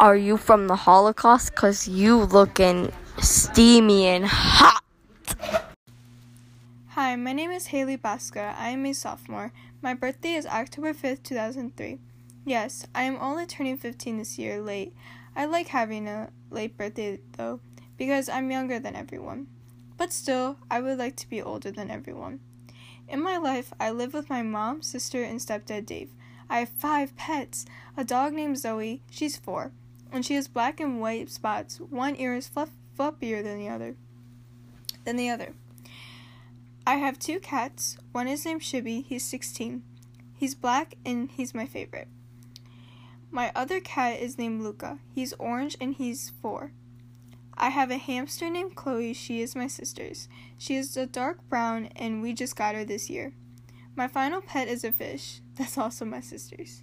Are you from the Holocaust? Cause you looking steamy and hot. Hi, my name is Haley Baska. I am a sophomore. My birthday is October 5th, 2003. Yes, I am only turning 15 this year late. I like having a late birthday though, because I'm younger than everyone. But still, I would like to be older than everyone. In my life, I live with my mom, sister, and stepdad Dave. I have five pets a dog named Zoe, she's four, and she has black and white spots. One ear is fluff- fluffier than the other. Than the other. I have two cats. One is named Shibby, he's 16. He's black and he's my favorite. My other cat is named Luca. He's orange and he's four. I have a hamster named Chloe. She is my sister's. She is a dark brown and we just got her this year. My final pet is a fish. That's also my sister's.